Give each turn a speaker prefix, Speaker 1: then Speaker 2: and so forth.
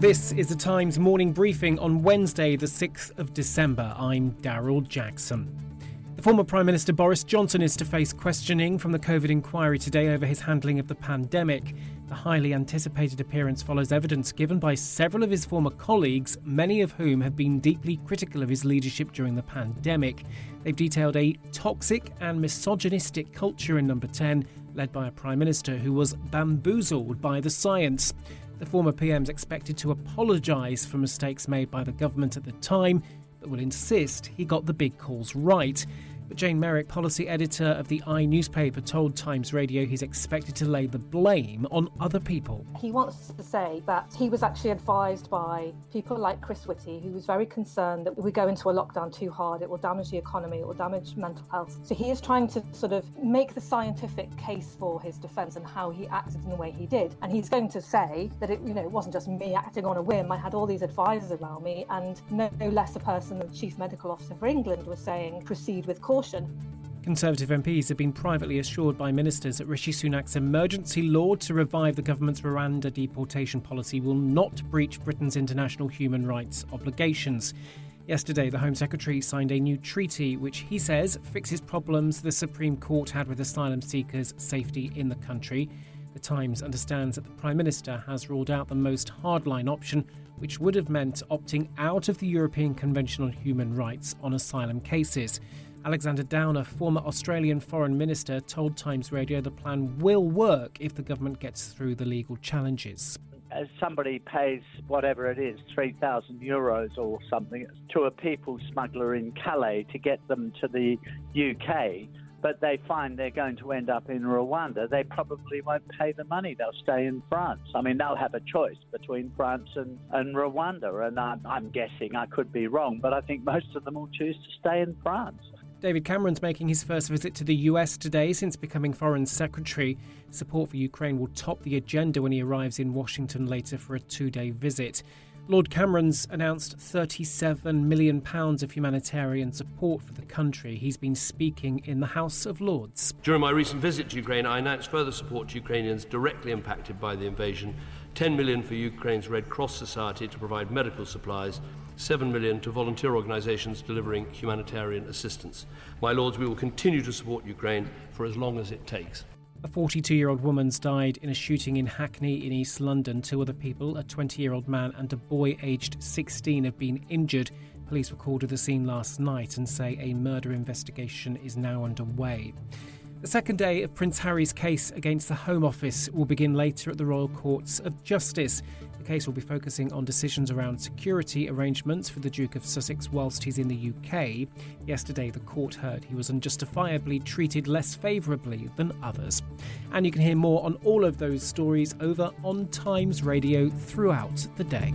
Speaker 1: This is the Times morning briefing on Wednesday, the 6th of December. I'm Daryl Jackson. The former Prime Minister Boris Johnson is to face questioning from the COVID inquiry today over his handling of the pandemic. The highly anticipated appearance follows evidence given by several of his former colleagues, many of whom have been deeply critical of his leadership during the pandemic. They've detailed a toxic and misogynistic culture in Number 10, led by a Prime Minister who was bamboozled by the science. The former PM is expected to apologise for mistakes made by the government at the time, but will insist he got the big calls right. But Jane Merrick, policy editor of the i newspaper, told Times Radio he's expected to lay the blame on other people.
Speaker 2: He wants to say that he was actually advised by people like Chris Whitty, who was very concerned that we go into a lockdown too hard, it will damage the economy, it will damage mental health. So he is trying to sort of make the scientific case for his defence and how he acted in the way he did. And he's going to say that it, you know, it wasn't just me acting on a whim. I had all these advisors around me, and no, no less a person than the Chief Medical Officer for England was saying proceed with caution
Speaker 1: Conservative MPs have been privately assured by ministers that Rishi Sunak's emergency law to revive the government's Rwanda deportation policy will not breach Britain's international human rights obligations. Yesterday, the Home Secretary signed a new treaty which he says fixes problems the Supreme Court had with asylum seekers' safety in the country. The Times understands that the Prime Minister has ruled out the most hardline option, which would have meant opting out of the European Convention on Human Rights on asylum cases. Alexander Downer, former Australian Foreign Minister, told Times Radio the plan will work if the government gets through the legal challenges.
Speaker 3: As somebody pays whatever it is, 3,000 euros or something, to a people smuggler in Calais to get them to the UK, but they find they're going to end up in Rwanda, they probably won't pay the money. They'll stay in France. I mean, they'll have a choice between France and, and Rwanda. And I'm, I'm guessing, I could be wrong, but I think most of them will choose to stay in France.
Speaker 1: David Cameron's making his first visit to the US today since becoming Foreign Secretary. Support for Ukraine will top the agenda when he arrives in Washington later for a two day visit. Lord Cameron's announced £37 million of humanitarian support for the country. He's been speaking in the House of Lords.
Speaker 4: During my recent visit to Ukraine, I announced further support to Ukrainians directly impacted by the invasion 10 million for Ukraine's Red Cross Society to provide medical supplies 7 million to volunteer organisations delivering humanitarian assistance. My lords, we will continue to support Ukraine for as long as it takes.
Speaker 1: A 42 year old woman's died in a shooting in Hackney in East London. Two other people, a 20 year old man and a boy aged 16, have been injured. Police were called to the scene last night and say a murder investigation is now underway. The second day of Prince Harry's case against the Home Office will begin later at the Royal Courts of Justice. The case will be focusing on decisions around security arrangements for the Duke of Sussex whilst he's in the UK. Yesterday, the court heard he was unjustifiably treated less favourably than others. And you can hear more on all of those stories over on Times Radio throughout the day.